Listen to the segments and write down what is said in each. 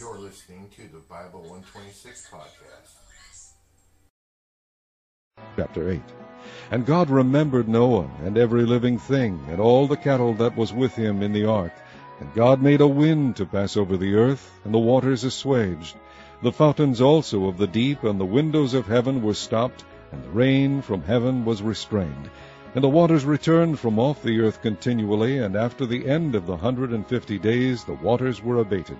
You're listening to the Bible 126 podcast. Chapter 8 And God remembered Noah, and every living thing, and all the cattle that was with him in the ark. And God made a wind to pass over the earth, and the waters assuaged. The fountains also of the deep and the windows of heaven were stopped, and the rain from heaven was restrained. And the waters returned from off the earth continually, and after the end of the hundred and fifty days the waters were abated.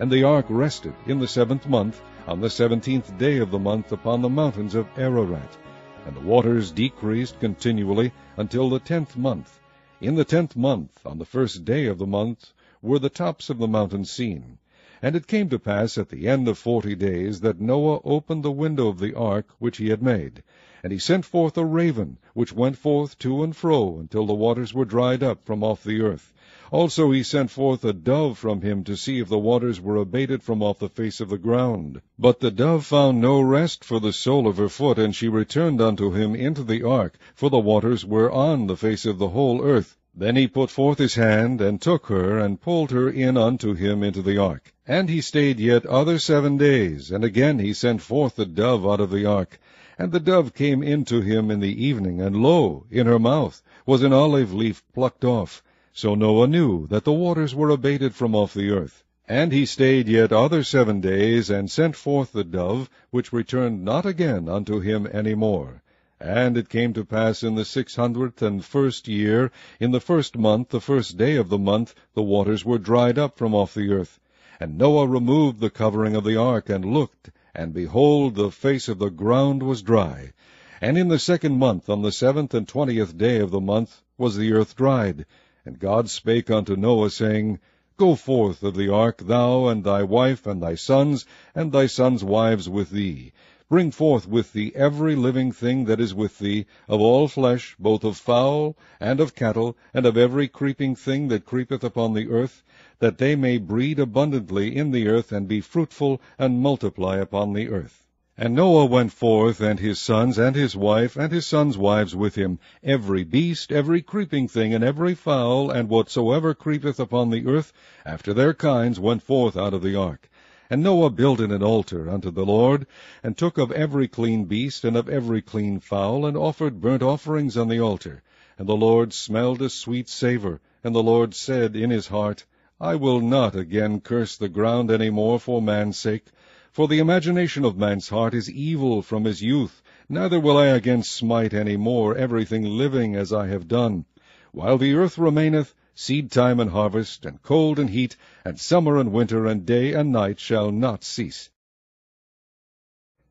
And the ark rested in the seventh month, on the seventeenth day of the month, upon the mountains of Ararat. And the waters decreased continually until the tenth month. In the tenth month, on the first day of the month, were the tops of the mountains seen. And it came to pass at the end of forty days that Noah opened the window of the ark which he had made. And he sent forth a raven, which went forth to and fro until the waters were dried up from off the earth. Also he sent forth a dove from him to see if the waters were abated from off the face of the ground. But the dove found no rest for the sole of her foot, and she returned unto him into the ark, for the waters were on the face of the whole earth. Then he put forth his hand, and took her, and pulled her in unto him into the ark. And he stayed yet other seven days, and again he sent forth the dove out of the ark. And the dove came in to him in the evening, and lo, in her mouth was an olive leaf plucked off. So Noah knew that the waters were abated from off the earth. And he stayed yet other seven days, and sent forth the dove, which returned not again unto him any more. And it came to pass in the six hundredth and first year, in the first month, the first day of the month, the waters were dried up from off the earth. And Noah removed the covering of the ark, and looked, and behold, the face of the ground was dry. And in the second month, on the seventh and twentieth day of the month, was the earth dried. And God spake unto Noah, saying, Go forth of the ark, thou, and thy wife, and thy sons, and thy sons' wives with thee. Bring forth with thee every living thing that is with thee, of all flesh, both of fowl, and of cattle, and of every creeping thing that creepeth upon the earth, that they may breed abundantly in the earth, and be fruitful, and multiply upon the earth. And Noah went forth, and his sons, and his wife, and his sons' wives with him, every beast, every creeping thing, and every fowl, and whatsoever creepeth upon the earth, after their kinds, went forth out of the ark. And Noah builded an altar unto the Lord, and took of every clean beast, and of every clean fowl, and offered burnt offerings on the altar. And the Lord smelled a sweet savour. And the Lord said in his heart, I will not again curse the ground any more for man's sake, for the imagination of man's heart is evil from his youth, neither will I again smite any more everything living as I have done. While the earth remaineth, seed time and harvest, and cold and heat, and summer and winter, and day and night shall not cease.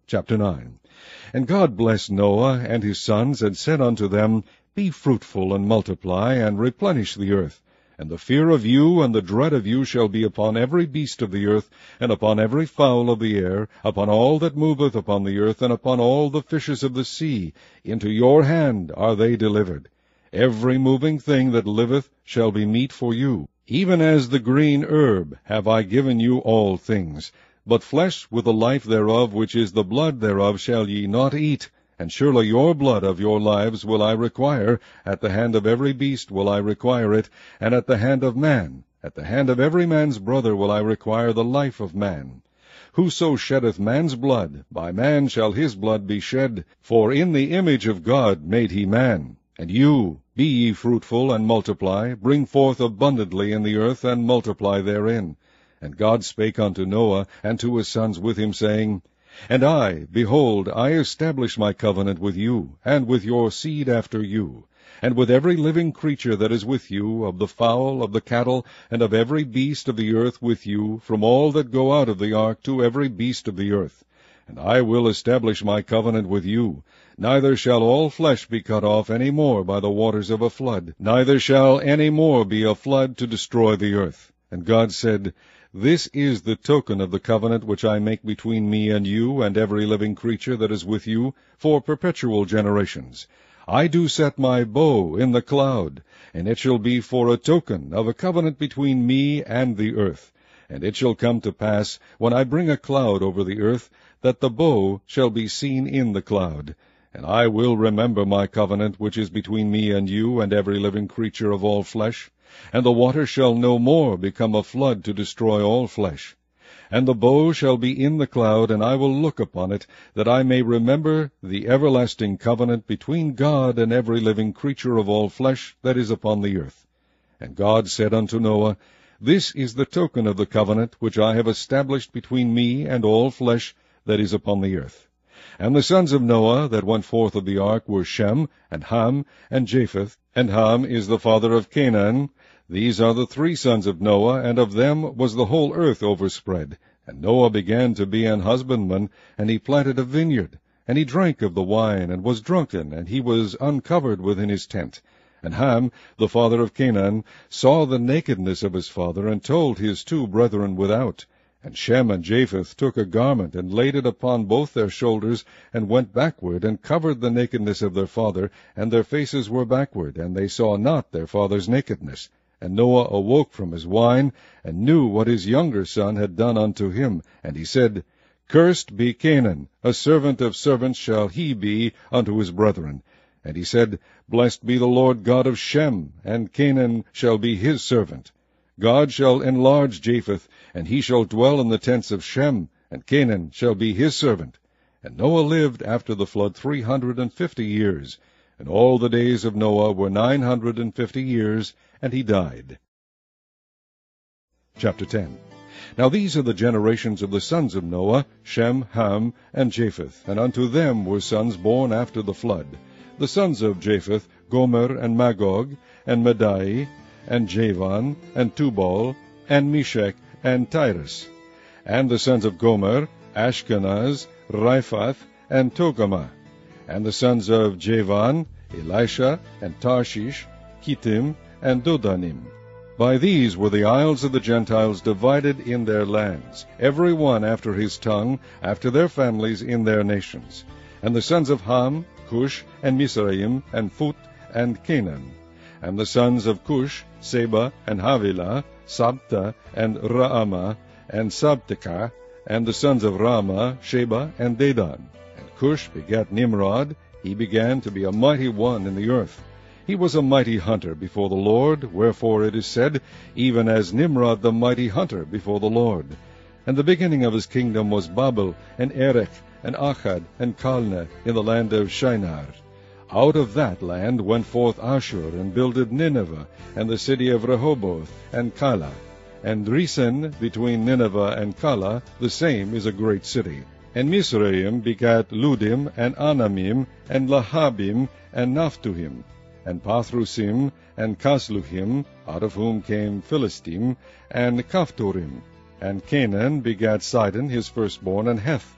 Chapter 9 And God blessed Noah and his sons, and said unto them, Be fruitful, and multiply, and replenish the earth. And the fear of you and the dread of you shall be upon every beast of the earth, and upon every fowl of the air, upon all that moveth upon the earth, and upon all the fishes of the sea. Into your hand are they delivered. Every moving thing that liveth shall be meat for you. Even as the green herb have I given you all things. But flesh with the life thereof, which is the blood thereof, shall ye not eat. And surely your blood of your lives will I require, at the hand of every beast will I require it, and at the hand of man, at the hand of every man's brother will I require the life of man. Whoso sheddeth man's blood, by man shall his blood be shed, for in the image of God made he man. And you, be ye fruitful, and multiply, bring forth abundantly in the earth, and multiply therein. And God spake unto Noah, and to his sons with him, saying, and I, behold, I establish my covenant with you, and with your seed after you, and with every living creature that is with you, of the fowl, of the cattle, and of every beast of the earth with you, from all that go out of the ark to every beast of the earth. And I will establish my covenant with you. Neither shall all flesh be cut off any more by the waters of a flood, neither shall any more be a flood to destroy the earth. And God said, this is the token of the covenant which I make between me and you and every living creature that is with you for perpetual generations. I do set my bow in the cloud, and it shall be for a token of a covenant between me and the earth. And it shall come to pass, when I bring a cloud over the earth, that the bow shall be seen in the cloud. And I will remember my covenant which is between me and you and every living creature of all flesh and the water shall no more become a flood to destroy all flesh. And the bow shall be in the cloud, and I will look upon it, that I may remember the everlasting covenant between God and every living creature of all flesh that is upon the earth. And God said unto Noah, This is the token of the covenant which I have established between me and all flesh that is upon the earth. And the sons of Noah that went forth of the ark were Shem, and Ham, and Japheth. And Ham is the father of Canaan. These are the three sons of Noah, and of them was the whole earth overspread. And Noah began to be an husbandman, and he planted a vineyard. And he drank of the wine, and was drunken, and he was uncovered within his tent. And Ham, the father of Canaan, saw the nakedness of his father, and told his two brethren without. And Shem and Japheth took a garment, and laid it upon both their shoulders, and went backward, and covered the nakedness of their father, and their faces were backward, and they saw not their father's nakedness. And Noah awoke from his wine, and knew what his younger son had done unto him. And he said, Cursed be Canaan, a servant of servants shall he be unto his brethren. And he said, Blessed be the Lord God of Shem, and Canaan shall be his servant. God shall enlarge Japheth, and he shall dwell in the tents of Shem, and Canaan shall be his servant. And Noah lived after the flood three hundred and fifty years, and all the days of Noah were nine hundred and fifty years, and he died. Chapter 10 Now these are the generations of the sons of Noah, Shem, Ham, and Japheth, and unto them were sons born after the flood. The sons of Japheth, Gomer, and Magog, and Madai, and Javan, and Tubal, and Meshech, and Tiras. And the sons of Gomer, Ashkenaz, Riphath, and Togarmah and the sons of Javan, Elisha, and Tarshish, Kittim, and Dodanim. By these were the isles of the Gentiles divided in their lands, every one after his tongue, after their families in their nations. And the sons of Ham, Cush, and Mizraim, and Phut, and Canaan. And the sons of Cush, Seba, and Havilah, Sabtah, and Raamah, and Sabtechah, and the sons of Raamah, Sheba, and Dedan. And Cush begat Nimrod. He began to be a mighty one in the earth. He was a mighty hunter before the Lord, wherefore it is said, even as Nimrod the mighty hunter before the Lord. And the beginning of his kingdom was Babel, and Erech, and Akkad, and Calneh, in the land of Shinar. Out of that land went forth Ashur, and builded Nineveh, and the city of Rehoboth, and Calah. And Resen, between Nineveh and Calah, the same is a great city. And Mizraim begat Ludim, and Anamim, and Lahabim, and Naphtuhim, and Pathrusim, and Casluhim, out of whom came Philistim, and Caphtorim. And Canaan begat Sidon his firstborn, and Heth,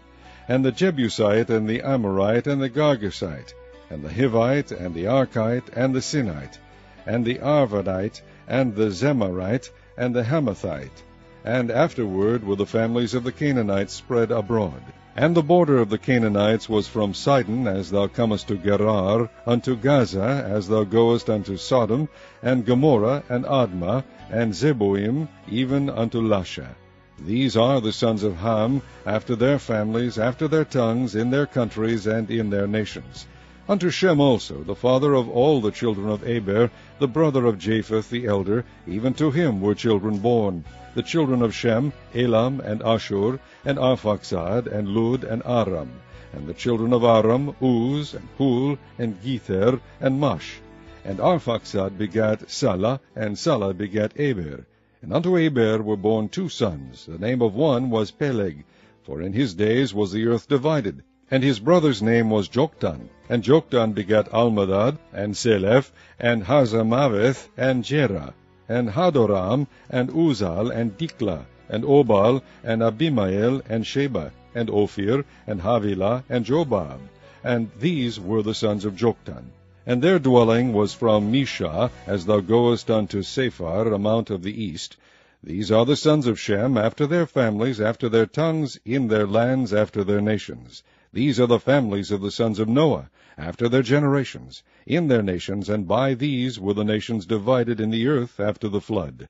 and the Jebusite, and the Amorite, and the Girgashite, and the Hivite, and the Archite, and the Sinite, and the Arvadite, and the Zemarite, and the Hamathite. And afterward were the families of the Canaanites spread abroad. And the border of the Canaanites was from Sidon, as thou comest to Gerar, unto Gaza, as thou goest unto Sodom, and Gomorrah, and Admah, and Zeboim, even unto Lasha. These are the sons of Ham, after their families, after their tongues, in their countries, and in their nations. Unto Shem also, the father of all the children of Eber, the brother of Japheth the elder, even to him were children born the children of Shem, Elam, and Ashur, and Arphaxad, and Lud, and Aram, and the children of Aram, Uz, and Hul, and Gether, and Mash. And Arphaxad begat Salah, and Salah begat Eber. And unto Eber were born two sons. The name of one was Peleg, for in his days was the earth divided. And his brother's name was Joktan. And Joktan begat Almodad, and Sheleph, and Hazarmaveth, and Jerah and Hadoram, and Uzal, and Diklah, and Obal, and Abimael, and Sheba, and Ophir, and Havilah, and Jobab. And these were the sons of Joktan. And their dwelling was from Mesha, as thou goest unto Sephar, a mount of the east. These are the sons of Shem, after their families, after their tongues, in their lands, after their nations. These are the families of the sons of Noah, after their generations, in their nations, and by these were the nations divided in the earth after the flood.